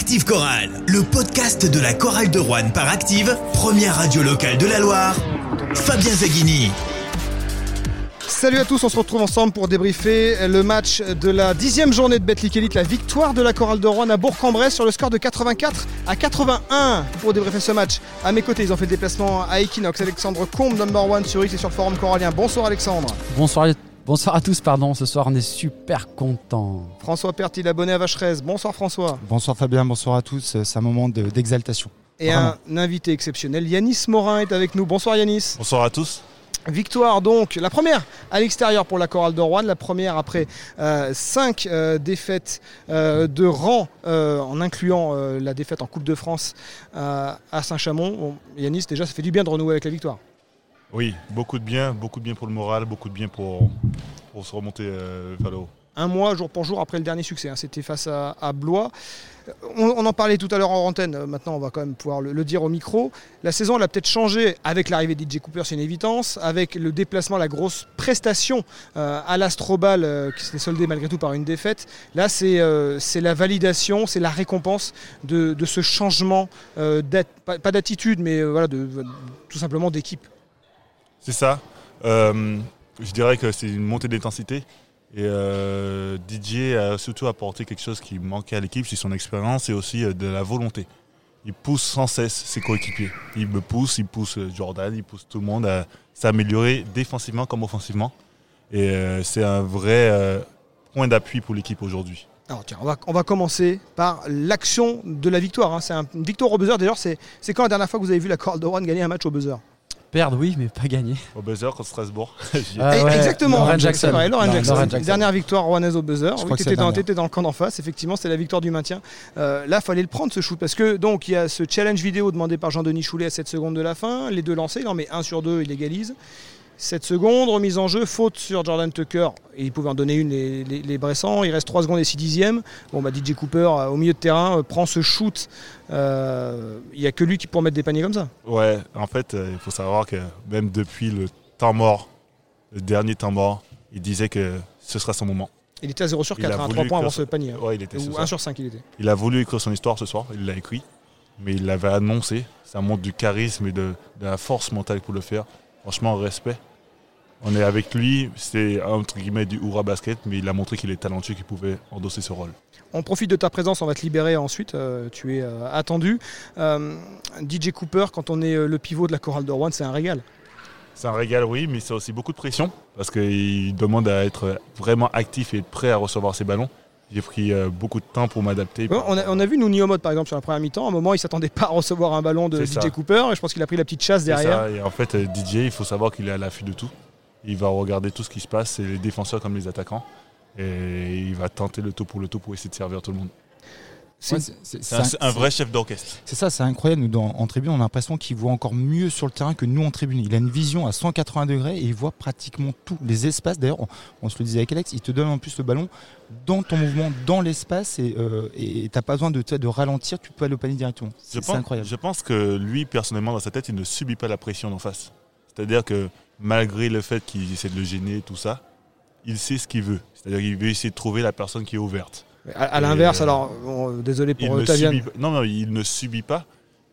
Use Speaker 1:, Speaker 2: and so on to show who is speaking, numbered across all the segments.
Speaker 1: Active Chorale, le podcast de la chorale de Rouen par Active, première radio locale de la Loire. Fabien Zaghini.
Speaker 2: Salut à tous, on se retrouve ensemble pour débriefer le match de la dixième journée de Betclic Elite, la victoire de la chorale de Rouen à Bourg-en-Bresse sur le score de 84 à 81 pour débriefer ce match. À mes côtés, ils ont fait le déplacement à Equinox, Alexandre Combe, number one sur X et sur le forum corallien. Bonsoir Alexandre.
Speaker 3: Bonsoir, bonsoir à tous, pardon, ce soir on est super content.
Speaker 2: François Pertil, abonné à Vacheresse. Bonsoir François.
Speaker 4: Bonsoir Fabien, bonsoir à tous, c'est un moment de- d'exaltation.
Speaker 2: Et un invité exceptionnel, Yanis Morin est avec nous. Bonsoir Yanis.
Speaker 5: Bonsoir à tous.
Speaker 2: Victoire donc, la première à l'extérieur pour la chorale de Rouen, la première après 5 défaites euh, de rang euh, en incluant euh, la défaite en Coupe de France euh, à Saint-Chamond. Bon, Yanis, déjà ça fait du bien de renouer avec la victoire.
Speaker 5: Oui, beaucoup de bien, beaucoup de bien pour le moral, beaucoup de bien pour, se remonter euh, vers le haut.
Speaker 2: Un mois jour pour jour après le dernier succès, hein, c'était face à, Blois. On, on en parlait tout à l'heure en antenne, euh, maintenant on va quand même pouvoir le, dire au micro. La saison elle a peut-être changé avec l'arrivée de DJ Cooper, c'est une évidence, avec le déplacement, la grosse prestation euh, à l'Astrobal euh, qui s'était soldée malgré tout par une défaite. Là c'est euh, la validation, c'est la récompense de, ce changement, euh, pas, pas d'attitude, mais euh, voilà, tout simplement d'équipe.
Speaker 5: C'est ça. Euh, je dirais que c'est une montée d'intensité. Et euh, DJ a surtout apporté quelque chose qui manquait à l'équipe, c'est son expérience et aussi euh, de la volonté. Il pousse sans cesse ses coéquipiers. Il me pousse, il pousse Jordan, il pousse tout le monde à s'améliorer défensivement comme offensivement. Et c'est un vrai point d'appui pour l'équipe aujourd'hui.
Speaker 2: Alors tiens, on va, on va commencer par l'action de la victoire. hein. C'est un- une victoire au buzzer. D'ailleurs, c'est quand la dernière fois que vous avez vu la Rouen gagner un match au buzzer?
Speaker 3: Perdre, oui, mais pas gagner.
Speaker 5: Au buzzer contre Strasbourg.
Speaker 3: Ah ouais,
Speaker 2: Exactement,
Speaker 3: Lauren
Speaker 2: C'est
Speaker 3: Jackson.
Speaker 2: vrai, Lauren
Speaker 3: Non,
Speaker 2: Jackson.
Speaker 3: Lauren Jackson.
Speaker 2: Dernière victoire rouennaise au buzzer. Oui,
Speaker 4: c'est la
Speaker 2: dans, le camp d'en face. Effectivement, c'était la victoire du maintien. Euh, là, fallait le prendre ce shoot parce que donc il y a ce challenge vidéo demandé par Jean-Denis Choulet à 7 secondes de la fin. Les deux lancés, il en met 1 sur 2, il égalise. 7 secondes, remise en jeu, faute sur Jordan Tucker. Et il pouvait en donner une, les, les, les Bressans. Il reste 3 secondes et 6 dixièmes. Bon, bah, DJ Cooper, euh, au milieu de terrain, euh, prend ce shoot. Euh, Il n'y a que lui qui pourra mettre des paniers comme ça.
Speaker 5: Ouais, en fait, il faut savoir que même depuis le temps mort, le dernier temps mort, il disait que ce sera son moment.
Speaker 2: Il était à 0 sur
Speaker 5: Il a
Speaker 2: 4, à
Speaker 5: voulu
Speaker 2: 3 points
Speaker 5: que
Speaker 2: avant
Speaker 5: ce-
Speaker 2: panier. hein.
Speaker 5: Ouais, il était
Speaker 2: Ou
Speaker 5: soir.
Speaker 2: 1 sur 5, il était.
Speaker 5: Il a voulu écrire son histoire ce soir, il l'a écrit, mais il l'avait annoncé. Ça montre du charisme et de, de la force mentale pour le faire. Franchement, respect. On est avec lui, c'est entre guillemets du Oura basket, mais il a montré qu'il est talentueux, qu'il pouvait endosser ce rôle.
Speaker 2: On profite de ta présence, on va te libérer ensuite. euh, tu es euh, attendu. Euh, DJ Cooper, quand on est le pivot de la chorale de Rouen, c'est un régal.
Speaker 5: C'est un régal, oui, mais c'est aussi beaucoup de pression parce qu'il demande à être vraiment actif et prêt à recevoir ses ballons. J'ai pris euh, beaucoup de temps pour m'adapter.
Speaker 2: Ouais, on, a, on a vu Nouni Omod par exemple sur la première mi-temps. À un moment, il s'attendait pas à recevoir un ballon de DJ
Speaker 5: ça.
Speaker 2: Cooper. Et je pense qu'il a pris la petite chasse derrière.
Speaker 5: ça, Et en fait, euh, DJ, il faut savoir qu'il est à l'affût de tout. Il va regarder tout ce qui se passe, c'est les défenseurs comme les attaquants. Et il va tenter le tout pour le tout pour essayer de servir tout le monde.
Speaker 2: C'est-
Speaker 4: Ouais,
Speaker 5: un, vrai chef d'orchestre.
Speaker 4: C'est ça, c'est incroyable. Nous, dans- en tribune, on a l'impression qu'il voit encore mieux sur le terrain que nous en tribune. Il a une vision à 180 degrés et il voit pratiquement tous les espaces. D'ailleurs, on, on se le disait avec Alex, il te donne en plus le ballon dans ton mouvement, dans l'espace et euh, et t'as pas besoin de, tu de ralentir, tu peux aller au panier directement.
Speaker 5: Je
Speaker 4: C'est incroyable.
Speaker 5: je pense que lui, personnellement, dans sa tête, il ne subit pas la pression d'en face. C'est-à-dire que malgré le fait qu'il essaie de le gêner, tout ça, il sait ce qu'il veut. C'est-à-dire qu'il veut essayer de trouver la personne qui est ouverte.
Speaker 2: À, à l'inverse,
Speaker 5: euh,
Speaker 2: alors, bon, désolé pour
Speaker 5: subit pas- non, non, il ne subit pas.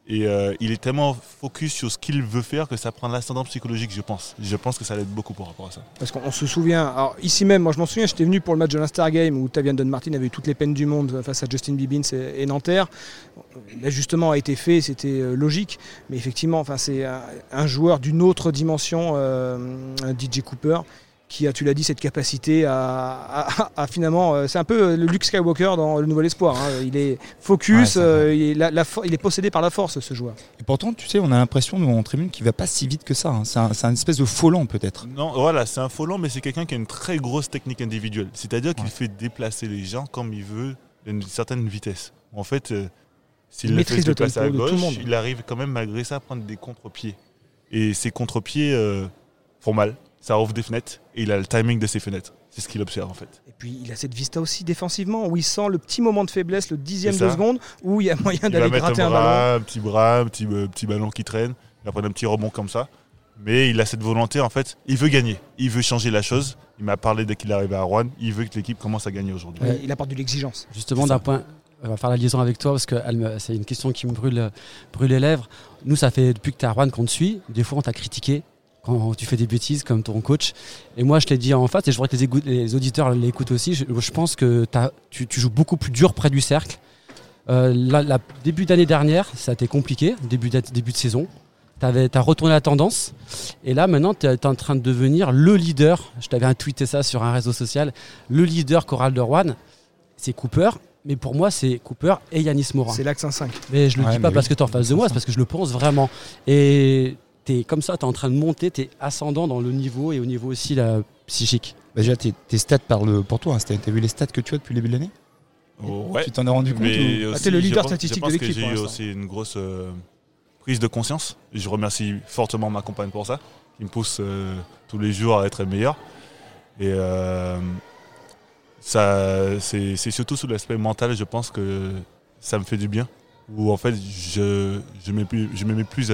Speaker 5: Et euh, il est tellement focus sur ce qu'il veut faire que ça prend l'ascendant psychologique, je pense. Je pense que ça l'aide beaucoup par rapport à ça.
Speaker 2: Parce qu'on on se souvient, alors ici même, moi je m'en souviens, j'étais venu pour le match de l'Instar Game où Tavian Don Martin avait eu toutes les peines du monde face à Justin Bibbins et, et Nanterre. L'ajustement a été fait, c'était euh, logique, mais effectivement, enfin, c'est un, un joueur d'une autre dimension, euh, un DJ Cooper, qui a, tu l'as dit, cette capacité à, à- à finalement, euh, c'est un peu euh, le Luke Skywalker dans le Nouvel Espoir. hein. Il est focus, euh, il, est la- la fo- il est possédé par la force, ce joueur.
Speaker 4: Et pourtant, tu sais, on a l'impression, nous, en tribune, qu'il va pas si vite que ça. hein. C'est un, espèce de faux peut-être.
Speaker 5: Non, voilà, c'est un faux lent, mais c'est quelqu'un qui a une très grosse technique individuelle. C'est-à-dire qu'il
Speaker 4: Ouais.
Speaker 5: fait déplacer les gens comme il veut à une certaine vitesse. En fait, euh, s'il
Speaker 2: Il
Speaker 5: le
Speaker 2: maîtrise
Speaker 5: fait déplacer à
Speaker 2: tempo de tout le
Speaker 5: gauche,
Speaker 2: monde.
Speaker 5: il arrive quand même malgré ça à prendre des contre-pieds. Et ces contre-pieds euh, font mal. Ça ouvre des fenêtres et il a le timing de ses fenêtres. C'est ce qu'il observe en fait.
Speaker 2: Et puis il a cette vista aussi défensivement où il sent le petit moment de faiblesse, le dixième de seconde, où il y a moyen d'aller
Speaker 5: mettre un
Speaker 2: gratter un ballon.
Speaker 5: bras, un petit bras, un petit, euh, petit ballon qui traîne. Il va prendre un petit rebond comme ça. Mais il a cette volonté, en fait, il veut gagner. Il veut changer la chose. Il m'a parlé dès qu'il est arrivé à Rouen. Il veut que l'équipe commence à gagner aujourd'hui.
Speaker 2: Ouais, Il apporte de l'exigence.
Speaker 3: Justement, d'un point, on va faire la liaison avec toi parce que c'est une question qui me brûle, brûle les lèvres. Nous, ça fait depuis que tu as Rouen qu'on te suit. Des fois, on t'a critiqué quand tu fais des bêtises comme ton coach. Et moi, je l'ai dit en face et je voudrais que les, auditeurs l'écoutent aussi. Je, je pense que tu, tu joues beaucoup plus dur près du cercle. Euh, la, la- début d'année dernière, ça a été compliqué, début de, début de saison. Tu as retourné la tendance. Et là, maintenant, tu es en train de devenir le leader. Je t'avais tweeté ça sur un réseau social. Le leader choral de Rouen, c'est Cooper. Mais pour moi, c'est Cooper et Yanis Morin.
Speaker 2: C'est l'axe 5.
Speaker 3: Mais je le
Speaker 4: Ouais,
Speaker 3: dis pas parce
Speaker 4: oui.
Speaker 3: que tu es en face de moi, c'est parce que je le pense vraiment. Et tu es comme ça, tu es en train de monter, tu es ascendant dans le niveau et au niveau aussi là, psychique.
Speaker 4: Bah, déjà, tes, tes stats parlent pour toi. hein. T'as t'as vu les stats que tu as depuis le début de l'année?
Speaker 5: Oh, ouais.
Speaker 4: Tu t'en es rendu compte ou-
Speaker 5: aussi,
Speaker 2: t'es le leader
Speaker 5: pense-
Speaker 2: statistique
Speaker 5: je pense
Speaker 2: de l'équipe,
Speaker 5: J'ai eu
Speaker 2: l'instant.
Speaker 5: aussi une grosse euh, prise de conscience. Je remercie fortement ma compagne pour ça, qui me pousse euh, tous les jours à être meilleur. Et euh, ça, c'est surtout sur l'aspect mental, je pense que ça me fait du bien. Où en fait, je, je mets plus, je me mets plus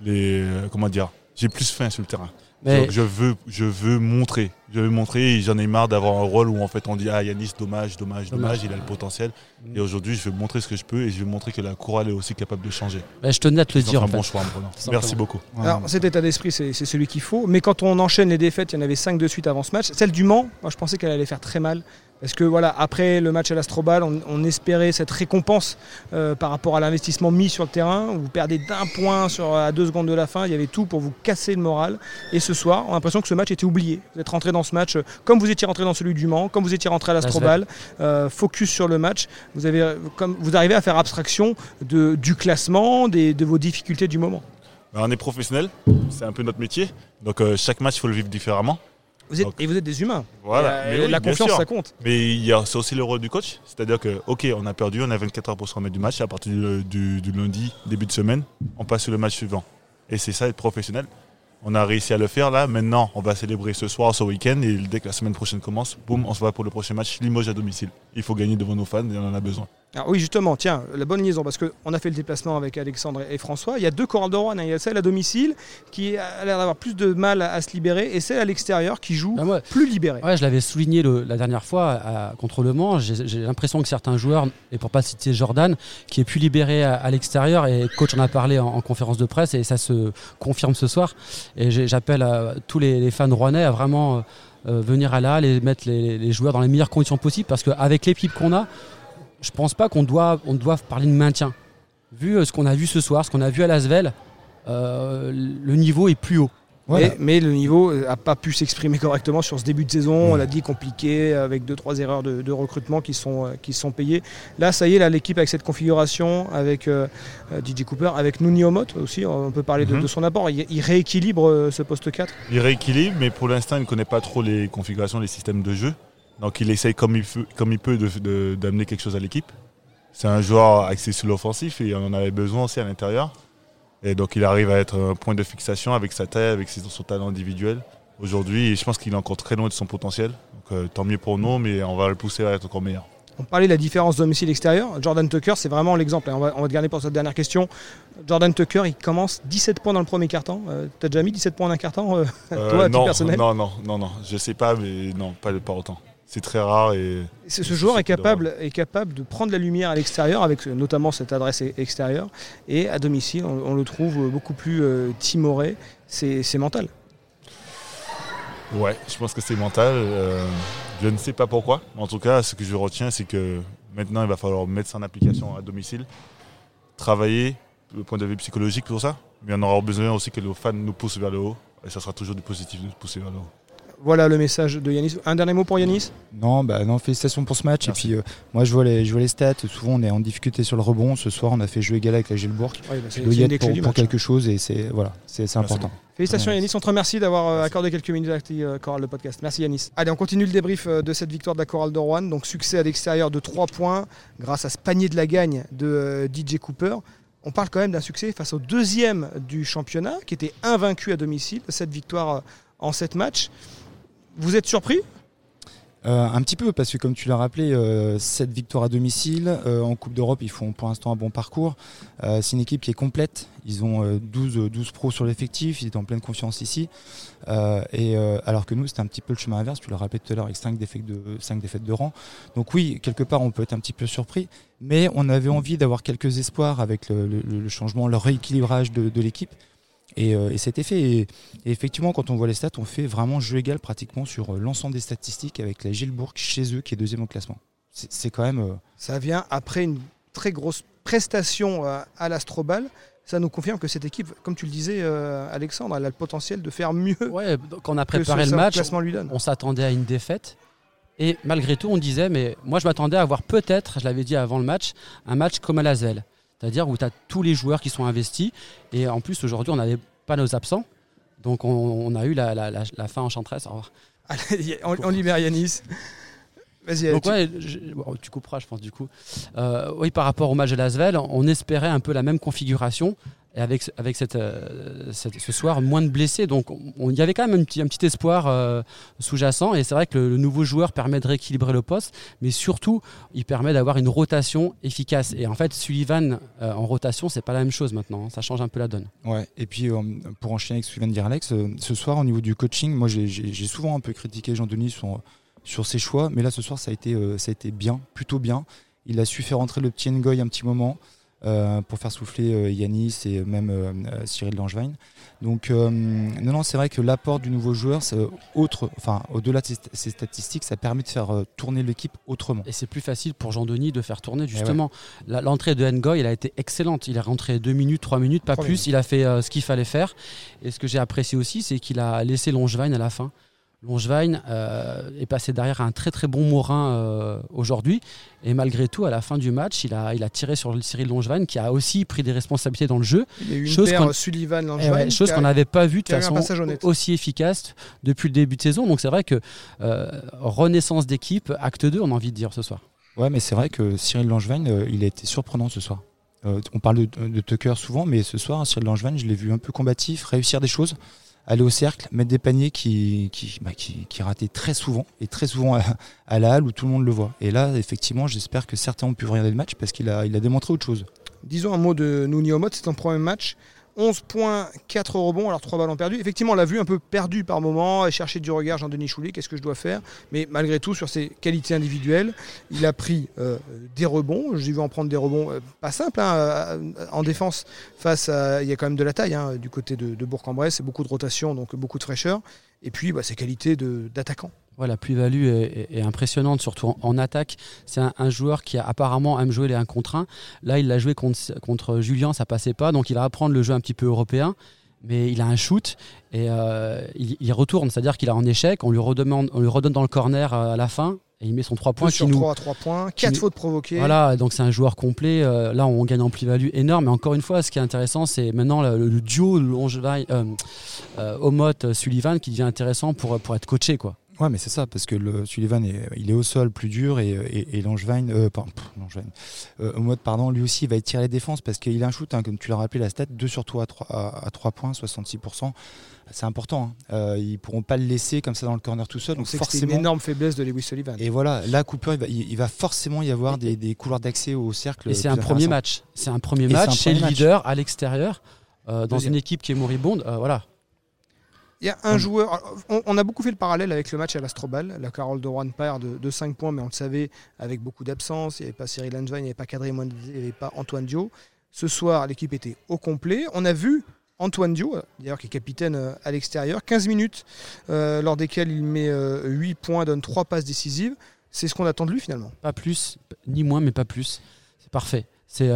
Speaker 5: les, euh, comment dire, j'ai plus faim sur le terrain.
Speaker 3: Mais
Speaker 5: je veux, je veux montrer. Je veux montrer et j'en ai marre d'avoir un rôle où en fait on dit ah Yanis dommage, dommage, dommage, il a le potentiel.
Speaker 3: Mm.
Speaker 5: Et aujourd'hui je veux montrer ce que je peux et je veux montrer que la chorale est aussi capable de changer.
Speaker 3: bah, je tenais à te le
Speaker 5: C'est
Speaker 3: dire
Speaker 5: un
Speaker 3: en fait.
Speaker 5: bon choix prenant.
Speaker 3: Simplement.
Speaker 5: Merci beaucoup.
Speaker 2: Alors cet état d'esprit, c'est c'est celui qu'il faut. Mais quand on enchaîne les défaites, il y en avait 5 de suite avant ce match. Celle du Mans, moi je pensais qu'elle allait faire très mal. Parce que voilà, après le match à l'Astrobal, on, on espérait cette récompense euh, par rapport à l'investissement mis sur le terrain? Vous perdez d'un point sur, à deux secondes de la fin. Il y avait tout pour vous casser le moral. Et ce soir, on a l'impression que ce match était oublié. Vous êtes rentré dans ce match euh, comme vous étiez rentré dans celui du Mans, comme vous étiez rentré à l'Astrobal. Euh, focus sur le match. Vous, avez, comme, vous arrivez à faire abstraction de, du classement, des- de vos difficultés du moment.
Speaker 5: Ben, on est professionnel, c'est un peu notre métier. Donc euh, chaque match il faut le vivre différemment.
Speaker 2: Vous êtes,
Speaker 5: Donc,
Speaker 2: et vous êtes des humains.
Speaker 5: Voilà.
Speaker 2: Et, euh,
Speaker 5: Mais oui,
Speaker 2: la confiance,
Speaker 5: sûr.
Speaker 2: ça compte.
Speaker 5: Mais c'est aussi le rôle du coach. C'est-à-dire que, ok, on a perdu, on a 24 heures pour se remettre du match. Et à partir du, du- du lundi, début de semaine, on passe sur le match suivant. Et c'est ça, être professionnel. On a réussi à le faire là. Maintenant, on va célébrer ce soir, ce week-end. Et dès que la semaine prochaine commence, boum, on se va pour le prochain match Limoges à domicile. Il faut gagner devant nos fans et on en a besoin.
Speaker 2: Alors oui, justement, tiens, la bonne liaison, parce qu'on a fait le déplacement avec Alexandre et François. Il y a deux de Rouen. hein. Il y a celle à domicile qui a l'air d'avoir plus de mal à, à se libérer et celle à l'extérieur qui joue
Speaker 3: Bah,
Speaker 2: plus libérée.
Speaker 3: Ouais, je l'avais souligné le- la dernière fois à- contre Le Mans. J'ai l'impression que certains joueurs, et pour pas citer Jordan, qui est plus libéré à, à l'extérieur, et coach en a parlé en, en conférence de presse, et ça se confirme ce soir. Et j'appelle à tous les, les fans rouennais à vraiment euh, euh, venir à la halle et mettre les, les joueurs dans les meilleures conditions possibles, parce qu'avec l'équipe qu'on a, je pense pas qu'on doit, on doit parler de maintien. Vu euh, ce qu'on a vu ce soir, ce qu'on a vu à Lasvel, euh, le niveau est plus haut.
Speaker 4: Voilà.
Speaker 2: Mais, mais le niveau n'a pas pu s'exprimer correctement sur ce début de saison. On l'a dit compliqué, avec deux trois erreurs de, de recrutement qui sont, euh, qui sont payées. Là, ça y est, là, l'équipe avec cette configuration, avec euh, euh, DJ Cooper, avec Nouni Omot aussi, on peut parler de,
Speaker 5: Mhm.
Speaker 2: de son apport. Il, il rééquilibre euh, ce poste 4.
Speaker 5: Il rééquilibre, mais pour l'instant, il ne connaît pas trop les configurations, les systèmes de jeu. Donc il essaye comme il peut, comme il peut de- de- d'amener quelque chose à l'équipe. C'est un joueur axé sur l'offensif et on en avait besoin aussi à l'intérieur. Et donc il arrive à être un point de fixation avec sa taille, avec son talent individuel. Aujourd'hui, je pense qu'il est encore très loin de son potentiel. Donc euh, tant mieux pour nous, mais on va le pousser à être encore meilleur.
Speaker 2: On parlait de la différence domicile-extérieur. Jordan Tucker, c'est vraiment l'exemple. On va, on va te garder pour cette dernière question. Jordan Tucker, il commence 17 points dans le premier carton. Euh, T'as déjà mis 17 points dans un carton euh,
Speaker 5: Euh,
Speaker 2: Toi, à titre
Speaker 5: non,
Speaker 2: personnel?
Speaker 5: non, non, non, non, je sais pas, mais non, pas, pas autant. C'est très rare et
Speaker 2: Ce, joueur est capable, est capable de prendre la lumière à l'extérieur, avec euh, notamment cette adresse e- extérieure. Et à domicile, on, on le trouve euh, beaucoup plus euh, timoré. C'est c'est mental.
Speaker 5: Ouais, je pense que c'est mental. euh, je ne sais pas pourquoi. En tout cas, ce que je retiens, c'est que maintenant, il va falloir mettre ça en application à domicile, travailler le point de vue psychologique pour ça. Mais on aura besoin aussi que nos fans nous poussent vers le haut. Et ça sera toujours du positif de nous pousser vers le haut.
Speaker 2: Voilà le message de Yanis. Un dernier mot pour Yanis?
Speaker 4: Non, bah non, félicitations pour ce match.
Speaker 5: Merci.
Speaker 4: Et puis, euh, moi, je vois, les, je vois les stats. Souvent, on est en difficulté sur le rebond. Ce soir, on a fait jouer égal avec la Gilbourg.
Speaker 2: Oui, bah,
Speaker 4: doit y être pour,
Speaker 2: match.
Speaker 4: quelque chose et c'est voilà, c'est important.
Speaker 2: Félicitations
Speaker 4: Ouais.
Speaker 2: Yanis, on te remercie d'avoir euh, accordé quelques minutes à la euh, chorale de podcast. Merci Yanis. Allez, on continue le débrief de cette victoire de la chorale de Rouen. Donc succès à l'extérieur de 3 points grâce à ce panier de la gagne de DJ Cooper. On parle quand même d'un succès face au deuxième du championnat qui était invaincu à domicile. Cette victoire en 7 matchs. Vous êtes surpris?
Speaker 4: Euh, un petit peu, parce que comme tu l'as rappelé, 7 victoires à domicile. en Coupe d'Europe, ils font pour l'instant un bon parcours. c'est une équipe qui est complète. Ils ont 12, 12 pros sur l'effectif. Ils étaient en pleine confiance ici. et alors que nous, c'était un petit peu le chemin inverse. Tu l'as rappelé tout à l'heure avec 5 défaites, de, 5 défaites de rang. Donc oui, quelque part, on peut être un petit peu surpris. Mais on avait envie d'avoir quelques espoirs avec le, changement, le rééquilibrage de l'équipe. Euh, et, c'était fait. Et, effectivement, quand on voit les stats, on fait vraiment jeu égal pratiquement sur euh, l'ensemble des statistiques avec la Gilbourg chez eux qui est deuxième au classement. C'est quand même. Euh,
Speaker 2: Ça vient après une très grosse prestation à l'Astrobal. Ça nous confirme que cette équipe, comme tu le disais, Alexandre, elle a le potentiel de faire mieux.
Speaker 3: Ouais, quand on a préparé le match, on, s'attendait à une défaite. Et malgré tout, on disait, mais moi je m'attendais à avoir peut-être, je l'avais dit avant le match, un match comme à Lasvel. C'est-à-dire où tu as tous les joueurs qui sont investis. Et en plus, aujourd'hui, on n'avait pas nos absents. Donc, on, a eu la, la, fin enchanteresse. Revoir.
Speaker 2: on, libère Yanis.
Speaker 3: Vas-y, Donc, tu... Ouais, tu couperas, je pense, du coup. Euh, oui, par rapport au match de Lasvel, on espérait un peu la même configuration et avec, avec euh, cette, ce soir, moins de blessés. Donc il y avait quand même un petit, un petit espoir euh, sous-jacent. Et c'est vrai que le, nouveau joueur permet de rééquilibrer le poste, mais surtout, il permet d'avoir une rotation efficace. Et en fait, Sullivan euh, en rotation, c'est pas la même chose maintenant. Hein. Ça change un peu la donne.
Speaker 4: Ouais. Et puis, pour enchaîner avec Sullivan dire Alex, ce soir, au niveau du coaching, moi j'ai souvent un peu critiqué Jean-Denis sur, sur ses choix. Mais là, ce soir, ça a été, ça a été bien, plutôt bien. Il a su faire entrer le petit Ngoy un petit moment. Euh, pour faire souffler euh, Yanis et même euh, Cyril Langevin. Donc non, non, c'est vrai que l'apport du nouveau joueur, autre, enfin au-delà de ces statistiques, ça permet de faire tourner l'équipe autrement.
Speaker 3: Et c'est plus facile pour Jean-Denis de faire tourner justement. L'entrée de Ngoy, elle a été excellente. Il est rentré deux minutes, trois minutes, pas plus. Il a fait ce qu'il fallait faire. Et ce que j'ai apprécié aussi, c'est qu'il a laissé Langevin à la fin. Longevin euh, est passé derrière un très très bon Morin euh, aujourd'hui. Et malgré tout, à la fin du match, il a, il a tiré sur Cyril Longevin qui a aussi pris des responsabilités dans le jeu.
Speaker 2: Il y a eu une chose qu'on Sullivan
Speaker 3: eh chose qu'on n'avait pas vu de façon aussi efficace depuis le début de saison. Donc c'est vrai que euh, renaissance d'équipe, acte 2, on a envie de dire ce soir.
Speaker 4: Ouais, mais c'est vrai que Cyril Langevin, il a été surprenant ce soir. on parle de, de, Tucker souvent, mais ce soir, Cyril Langevin, je l'ai vu un peu combatif, réussir des choses aller au cercle, mettre des paniers qui, bah, rataient très souvent, et très souvent à, la halle où tout le monde le voit. Et là, effectivement, j'espère que certains ont pu regarder le match parce qu'il a, démontré autre chose.
Speaker 2: Disons un mot de Nouni Omot, c'est un premier match. 11 points, 4 rebonds, alors 3 ballons perdus. Effectivement, on l'a vu un peu perdu par moment, chercher du regard Jean-Denis Choulet, qu'est-ce que je dois faire? Mais malgré tout, sur ses qualités individuelles, il a pris euh, des rebonds. J'ai vu en prendre des rebonds euh, pas simples. Hein, euh, en défense, face à. Il y a quand même de la taille hein, du côté de, Bourg-en-Bresse, beaucoup de rotation, donc beaucoup de fraîcheur. Et puis, bah, ses qualités d'attaquant
Speaker 3: la plus-value est, impressionnante, surtout en, attaque. C'est un, joueur qui a, apparemment aime jouer les 1 contre 1. Là, il l'a joué contre, contre Julien, ça passait pas. Donc, il va apprendre le jeu un petit peu européen. Mais il a un shoot et euh, il, retourne, c'est-à-dire qu'il a en échec. On lui, redemande, on lui redonne dans le corner euh, à la fin et il met son 3 points.
Speaker 2: Sur
Speaker 3: qui
Speaker 2: 3 à 3 points, 4 fautes provoquées.
Speaker 3: Voilà, donc c'est un joueur complet. Euh, là, on gagne en plus-value énorme. Mais encore une fois, ce qui est intéressant, c'est maintenant le, duo Omot-Sullivan qui devient intéressant pour, pour être coaché. Quoi.
Speaker 4: Ouais, mais c'est ça, parce que le Sullivan, est, il est au sol plus dur et, et, et Langevin, euh, pardon, Langevin euh, au mode, pardon, lui aussi, il va étirer les défenses parce qu'il a un shoot, hein, comme tu l'as rappelé, la stat, 2 sur 3 à 3, à, 3 points, 66%. C'est important. Hein. Euh, ils pourront pas le laisser comme ça dans le corner tout seul.
Speaker 2: Donc, c'est une énorme faiblesse de Lewis Sullivan.
Speaker 4: Et voilà, là, Cooper, il va, il, va forcément y avoir des, des couloirs d'accès au cercle.
Speaker 3: Et c'est un premier match. C'est un premier match chez le leader à l'extérieur, euh, dans une équipe qui est moribonde. Euh, voilà.
Speaker 2: Il y a un joueur. On, a beaucoup fait le parallèle avec le match à l'Astrobal. La Carole de Rouen perd de, 5 points, mais on le savait, avec beaucoup d'absence. Il n'y avait pas Cyril Langevin, il n'y avait pas Cadré il n'y avait pas Antoine Dio. Ce soir, l'équipe était au complet. On a vu Antoine Dio, d'ailleurs qui est capitaine euh, à l'extérieur, 15 minutes, euh, lors desquelles il met 8 euh, points, donne 3 passes décisives. C'est ce qu'on attend de lui finalement.
Speaker 3: Pas plus, ni moins, mais pas plus. C'est parfait. C'est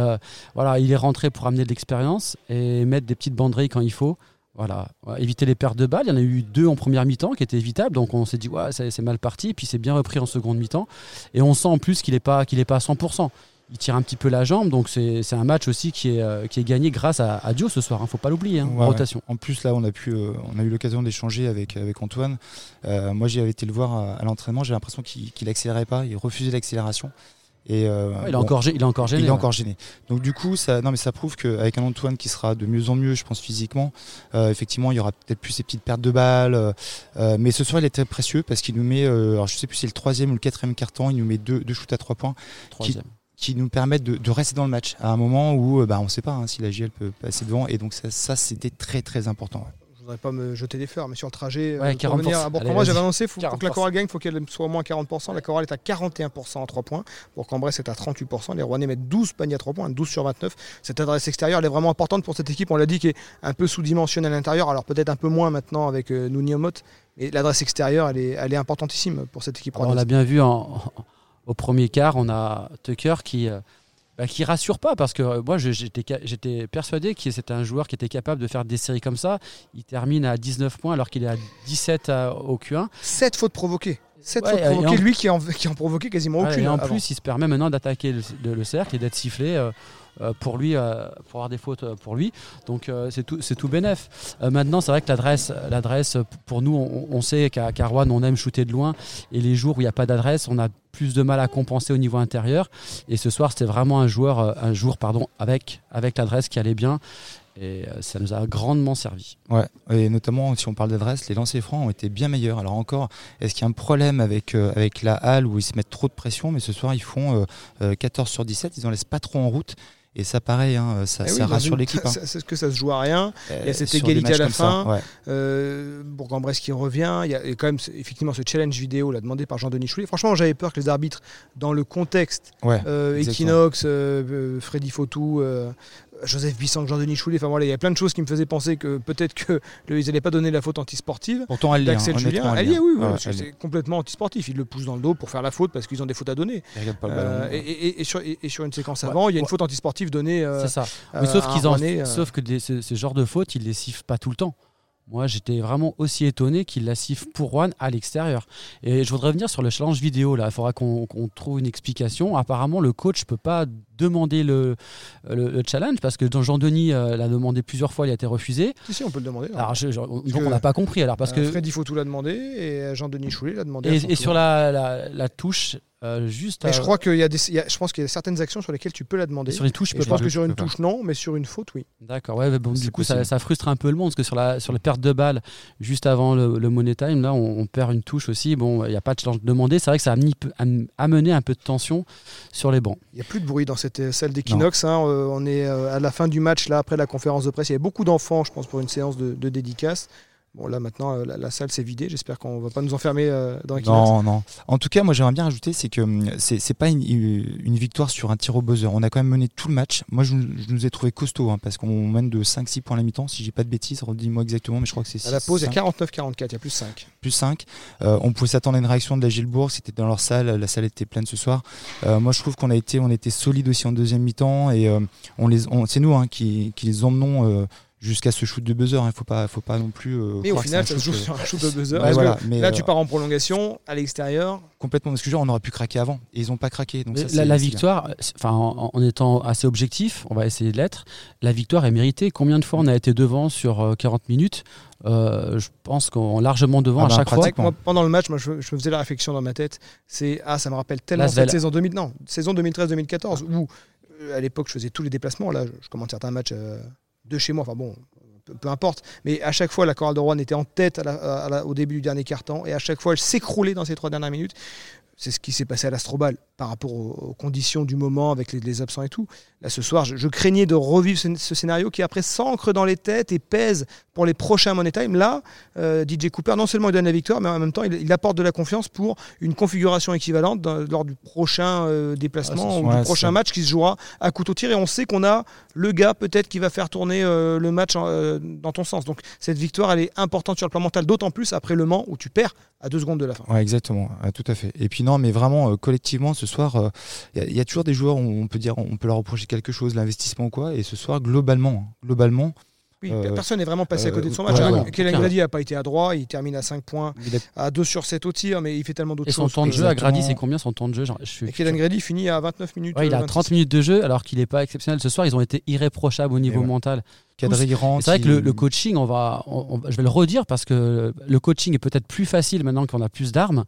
Speaker 3: voilà, il est rentré pour amener de l'expérience et mettre des petites banderilles quand il faut. Voilà, éviter les pertes de balles. Il y en a eu deux en première mi-temps qui étaient évitables, donc on s'est dit ouais, c'est mal parti. Et puis c'est bien repris en seconde mi-temps. Et on sent en plus qu'il n'est pas, qu'il est pas à 100%. Il tire un petit peu la jambe, donc c'est un match aussi qui est, euh, qui est gagné grâce à, Dio ce soir. ne hein. faut pas l'oublier, hein, rotation.
Speaker 4: En plus là, on a pu, euh, on a eu l'occasion d'échanger avec avec Antoine. Euh, moi, j'y avais été le voir à, l'entraînement. J'ai l'impression qu'il n'accélérait pas, il refusait l'accélération. Et,
Speaker 3: euh, il, est encore, il est encore gêné.
Speaker 4: Il est encore gêné. Donc du coup, ça, non, mais ça prouve qu'avec un Antoine qui sera de mieux en mieux, je pense physiquement, euh, effectivement, il y aura peut-être plus ces petites pertes de balles. Euh, mais ce soir, il est très précieux parce qu'il nous met, alors je sais plus si c'est le troisième ou le quatrième carton, il nous met deux, deux shoots à trois points. Qui, nous permettent de, rester dans le match à un moment où bah, on ne sait pas hein, si la GL peut passer devant. Et donc ça, ça c'était très très important
Speaker 2: je voudrais pas me jeter des fleurs, mais sur le trajet, euh, pour venir à Bourg-en-Bresse, j'avais annoncé faut, pour que la chorale gagne, il faut qu'elle soit au moins 40%. La chorale est à 41% en 3 points. Bourg-en-Bresse est à 38%. Les Rouennais mettent 12 paniers à 3 points, 12 sur 29. Cette adresse extérieure, elle est vraiment importante pour cette équipe. On l'a dit, qui est un peu sous-dimensionnée à l'intérieur. Alors peut-être un peu moins maintenant avec euh, Nouni Mais l'adresse extérieure, elle est, elle est importantissime pour cette équipe.
Speaker 3: on l'a bien vu au premier quart, on a Tucker qui. Euh, bah, qui rassure pas parce que euh, moi j'étais persuadé que c'était un joueur qui était capable de faire des séries comme ça. Il termine à 19 points alors qu'il est à 17 au Q1.
Speaker 2: 7 fautes provoquées. 7 fautes provoquées, lui qui en, qui en provoquait quasiment aucune.
Speaker 3: Et en plus, il se permet maintenant d'attaquer le, cercle et d'être sifflé. Euh, euh, pour lui, pour avoir des fautes pour lui. Donc c'est tout, c'est tout bénef. maintenant, c'est vrai que l'adresse, l'adresse pour nous, on, sait qu'à Rouen, on aime shooter de loin. Et les jours où il n'y a pas d'adresse, on a plus de mal à compenser au niveau intérieur. Et ce soir, c'était vraiment un, joueur, euh, un jour pardon, avec, avec l'adresse qui allait bien. Et euh, ça nous a grandement servi.
Speaker 4: Ouais, et notamment si on parle d'adresse, les lancers francs ont été bien meilleurs. Alors encore, est-ce qu'il y a un problème avec, euh, avec la halle où ils se mettent trop de pression? Mais ce soir, ils font 14 sur 17, ils en laissent pas trop en route. Et ça, pareil, hein, ça, eh rassure l'équipe. Hein.
Speaker 2: C'est ce que ça se joue à rien. il y a cette égalité à la fin. Euh, Bourg-en-Bresse qui revient. Il y a quand même effectivement ce challenge vidéo là, demandé par Jean-Denis Choulet. Franchement, j'avais peur que les arbitres, dans le contexte, euh, Equinox, euh, Freddy Fautou, Joseph Bisson, Jean-Denis Choulet, enfin voilà, il y a plein de choses qui me faisaient penser que peut-être qu'ils n'allaient pas donner la faute antisportive.
Speaker 4: Pourtant, elle
Speaker 2: d'Axel Julien. Elle oui, c'est complètement antisportif. Ils le poussent dans le dos pour faire la faute parce qu'ils ont des fautes à donner. Euh, et, sur, une séquence avant, il y a une faute antisportive donnée.
Speaker 3: Euh, c'est ça. Mais sauf, qu'ils en, sauf que ce, ce, genre de faute, ils les sifflent pas tout le temps. Moi, j'étais vraiment aussi étonné qu'il la siffle pour Juan à l'extérieur. Et je voudrais revenir sur le challenge vidéo. Là, il faudra qu'on trouve une explication. Apparemment, le coach ne peut pas demander le, le, challenge parce que Jean-Denis euh, l'a demandé plusieurs fois, il a été refusé.
Speaker 2: Si, si, on peut le demander.
Speaker 3: Alors, donc, on n'a pas compris. Alors, parce euh, que
Speaker 2: Freddy Fautou l'a demandé et Jean-Denis Choulet l'a demandé.
Speaker 3: Et, sur la, la, touche, euh, juste.
Speaker 2: je crois qu'il y a des, je pense qu'il y a certaines actions sur lesquelles tu peux la demander.
Speaker 3: Sur les touches,
Speaker 2: je pense que sur une touche non, mais sur une faute oui.
Speaker 3: D'accord. Ouais, bon, du coup ça, ça, frustre un peu le monde parce que sur la sur les pertes de balles juste avant le, money time là on, perd une touche aussi. Bon, il n'y a pas de challenge demandé. C'est vrai que ça a amené un peu de tension sur les bancs.
Speaker 2: Il n'y a plus de bruit dans cette salle d'Equinox. Hein. Euh, on est euh, à la fin du match là après la conférence de presse. Il y avait beaucoup d'enfants, je pense, pour une séance de, de dédicace. Bon, là maintenant, euh, la, salle s'est vidée. J'espère qu'on va pas nous enfermer euh, dans Equinox.
Speaker 4: Non, non. En tout cas, moi, j'aimerais bien rajouter, c'est que hum, c'est pas une, victoire sur un tir au buzzer. On a quand même mené tout le match. Moi, je, nous ai trouvé costaud hein, parce qu'on mène de 5-6 points à la mi-temps. Si j'ai pas de bêtises, redis-moi exactement, mais je crois que c'est
Speaker 2: À la pause, il y a 49-44, il y a plus 5.
Speaker 4: Plus 5. Euh, on pouvait s'attendre à une réaction de la Gilbourg. C'était dans leur salle. La salle était pleine ce soir. moi, je trouve qu'on a été, on était solide aussi en deuxième mi-temps et on les, c'est nous hein, qui, qui les emmenons jusqu'à ce shoot de buzzer. Il hein. ne faut pas, faut pas non plus.
Speaker 2: Euh, mais au final, ça se joue sur un shoot de buzzer. mais là, tu euh, pars en prolongation à l'extérieur.
Speaker 4: Complètement. Parce que genre, on aurait pu craquer avant et ils n'ont pas craqué. Donc
Speaker 3: la, victoire, enfin, en, étant assez objectif, on va essayer de l'être. La victoire est méritée. Combien de fois on a été devant sur 40 euh, minutes? Je pense qu'on est largement devant ah à bah, chaque fois.
Speaker 2: Moi, pendant le match, moi, je, faisais la réflexion dans ma tête. C'est ah, ça me rappelle tellement cette saison 2000, non, saison 2013-2014 où à l'époque je faisais tous les déplacements. Là, je, je commente certains matchs de chez moi. Enfin bon, peu, importe. Mais à chaque fois, la chorale de Rouen était en tête au début du dernier quart-temps. Et à chaque fois, elle s'écroulait dans ces trois dernières minutes. C'est ce qui s'est passé à l'Astrobal par rapport aux, conditions du moment avec les, absents et tout. Là, ce soir, je, craignais de revivre ce, scénario qui après s'ancre dans les têtes et pèse pour les prochains Money Time. Là, euh, DJ Cooper, non seulement il donne la victoire, mais en même temps, il, apporte de la confiance pour une configuration équivalente lors du prochain euh, déplacement ou du prochain match qui se jouera à couteau tiré. Et on sait qu'on a le gars peut-être qui va faire tourner euh, le match dans ton sens. Donc cette victoire, elle est importante sur le plan mental, d'autant plus après le Mans où tu perds à deux secondes de la fin.
Speaker 4: Ouais, exactement, tout à fait. Et puis non, mais vraiment collectivement, ce soir, il y, a toujours des joueurs où on peut dire, on peut leur reprocher quelque chose, l'investissement ou quoi. Et ce soir, globalement, hein, globalement
Speaker 2: euh, personne n'est vraiment passé à côté de son match. Kellen Grady n'a pas été à droit, il termine à 5 points, à 2 sur 7 au tir, mais il fait tellement d'autres choses.
Speaker 3: Et son temps de jeu à Grady, c'est combien son temps de jeu
Speaker 2: Kellen Grady finit à 29 minutes.
Speaker 3: il a 30 minutes de jeu alors qu'il n'est pas exceptionnel. Ce soir, ils ont été irréprochables au niveau mental. C'est vrai que le, coaching, on va, on- on- je vais le redire parce que le coaching est peut-être plus facile maintenant qu'on a plus d'armes,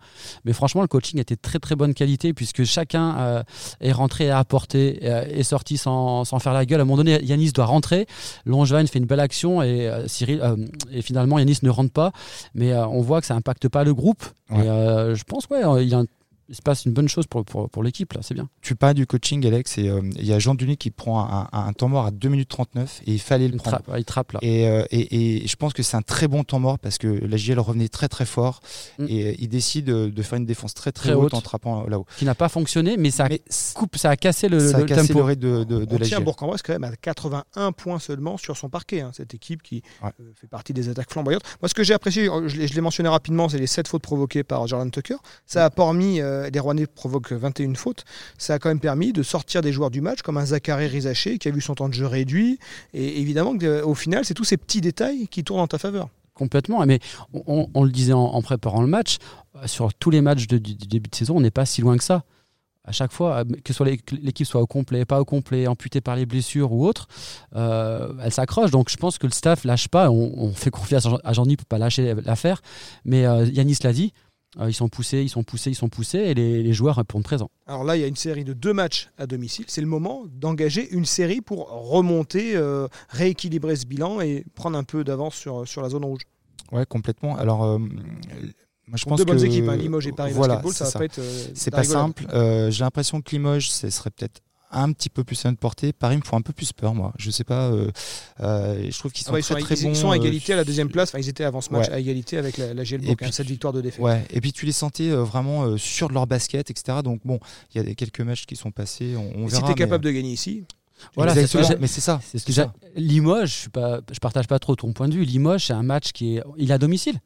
Speaker 3: mais franchement, le coaching était très très bonne qualité puisque chacun euh, est rentré et a apporté, euh, est sorti sans, sans faire la gueule. À un moment donné, Yanis doit rentrer, Longevan fait une belle action et euh, Cyril euh, et finalement Yanis ne rentre pas, mais on voit que ça impacte pas le groupe.
Speaker 4: Ouais.
Speaker 3: Et je pense ouais, il, y a un- il se passe une bonne chose pour, pour, pour l'équipe là, c'est bien.
Speaker 4: Tu parles du coaching, Alex, et euh, il y a Jean Denis qui prend un, un- un temps mort à 2 minutes 39 et il fallait le
Speaker 3: Il
Speaker 4: prendre.
Speaker 3: trappe, il trappe là.
Speaker 4: Et, euh, et- et je pense que c'est un très bon temps mort parce que la JL revenait très très fort
Speaker 3: Mm.
Speaker 4: et euh, il décide de, faire une défense très très,
Speaker 3: Très
Speaker 4: haute,
Speaker 3: haute.
Speaker 4: en trappant là-haut.
Speaker 3: Qui n'a pas fonctionné, mais ça
Speaker 4: Mais
Speaker 3: coupe, ça a cassé le,
Speaker 4: ça a
Speaker 3: le
Speaker 4: cassé
Speaker 3: tempo.
Speaker 4: le de, de, de
Speaker 2: On
Speaker 4: la
Speaker 2: tient. Bourg-en-Bresse quand même à 81 points seulement sur son parquet. hein, cette équipe qui
Speaker 4: Ouais.
Speaker 2: euh, fait partie des attaques flamboyantes. Moi, ce que j'ai apprécié, je l'ai je l'ai mentionné rapidement, c'est les 7 fautes provoquées par Jordan Tucker. Ça a permis, euh, les Rouennais provoquent 21 fautes. Ça a quand même permis de sortir des joueurs du match, comme un Zachary Rizaché qui a vu son temps de jeu réduit. Et évidemment, euh, au final, c'est tous ces petits détails qui tournent en ta faveur.
Speaker 3: Complètement. Mais on, le disait en, préparant le match, euh, sur tous les matchs de- du, début de saison, on n'est pas si loin que ça. À chaque fois, que soit l'équipe soit au complet, pas au complet, amputée par les blessures ou autre, elle s'accroche. Donc je pense que le staff lâche pas. On, fait confiance à Jean- à Jean-Denis pour pas lâcher l'affaire. Mais euh, Yanis l'a dit, ils sont poussés, ils sont poussés, ils sont poussés, et les, les joueurs répondent présents.
Speaker 2: Alors là, il y a une série de deux matchs à domicile. C'est le moment d'engager une série pour remonter, euh, rééquilibrer ce bilan et prendre un peu d'avance sur, sur la zone rouge.
Speaker 4: Ouais, complètement. Alors, euh, moi je pense
Speaker 2: deux bonnes
Speaker 4: que
Speaker 2: équipes, hein, Limoges et Paris
Speaker 4: voilà,
Speaker 2: Basketball, ça
Speaker 4: c'est
Speaker 2: va pas être. euh,
Speaker 4: C'est pas
Speaker 2: rigolade.
Speaker 4: simple. Euh, J'ai l'impression que Limoges, ce serait peut-être un petit peu plus à notre portée. Paris me font un peu plus peur, moi. Je sais pas. euh, euh, je trouve qu'ils
Speaker 2: Ah
Speaker 4: sont
Speaker 2: ils,
Speaker 4: très
Speaker 2: sont,
Speaker 4: très
Speaker 2: ils-
Speaker 4: bons.
Speaker 2: ils sont à
Speaker 4: euh,
Speaker 2: égalité à la deuxième place. Enfin, ils étaient avant ce match
Speaker 4: Ouais.
Speaker 2: à égalité avec la, la GL
Speaker 4: Et
Speaker 2: Bourg,
Speaker 4: puis-
Speaker 2: hein, cette victoire de défaite.
Speaker 4: Ouais, et puis tu les sentais euh, vraiment euh, sûrs de leur basket, etc. Donc bon, il y a des- quelques matchs qui sont passés, on, on
Speaker 2: Et si
Speaker 4: verra.
Speaker 2: tu es
Speaker 4: mais-
Speaker 2: capable de gagner ici,
Speaker 3: Voilà,
Speaker 4: mais c'est ça.
Speaker 3: C'est ce que Limoges, je je partage pas trop ton point de vue. Limoges, c'est un match qui est, il est à domicile.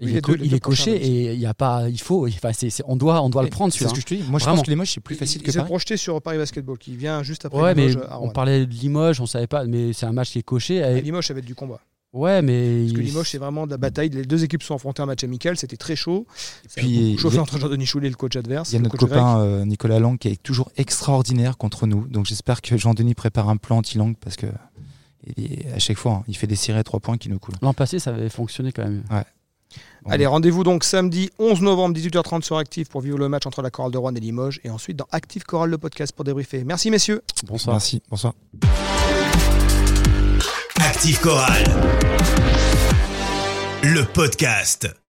Speaker 3: Il, est,
Speaker 2: les
Speaker 3: co-
Speaker 2: deux- les
Speaker 3: il
Speaker 2: deux
Speaker 3: est coché et il y a pas, il faut, enfin, on doit, on doit le prendre
Speaker 4: C'est ce que je te dis. Moi, je
Speaker 3: Vraiment.
Speaker 4: pense que Limoges, c'est plus facile
Speaker 2: il
Speaker 4: que Paris.
Speaker 2: projeté sur Paris Basketball qui vient juste après
Speaker 3: Ouais, mais
Speaker 2: à
Speaker 3: on parlait de Limoges, on savait pas, mais c'est un match qui est coché. Et-
Speaker 2: Limoges, ça va être du combat.
Speaker 3: ouais, mais
Speaker 2: Parce que Limoges, c'est vraiment de la bataille. Les deux équipes sont affrontées un match amical. C'était très chaud.
Speaker 4: Puis,
Speaker 2: chauffé
Speaker 4: il y a-
Speaker 2: entre Jean-Denis Choulet et le coach adverse.
Speaker 4: Il y a notre copain euh, Nicolas Lang qui est toujours extraordinaire contre nous. Donc j'espère que Jean-Denis prépare un plan anti-Lang parce que à chaque fois, hein, il fait des séries à trois points qui nous coulent.
Speaker 3: l'an passé, ça avait fonctionné quand même.
Speaker 2: Allez, rendez-vous donc samedi 11 novembre 18h30 sur Active pour vivre le match entre la Chorale de Rouen et Limoges et ensuite dans Active Chorale le podcast pour débriefer. Merci messieurs.
Speaker 3: Bonsoir.
Speaker 4: Merci. Bonsoir.
Speaker 1: Active Chorale. Le podcast.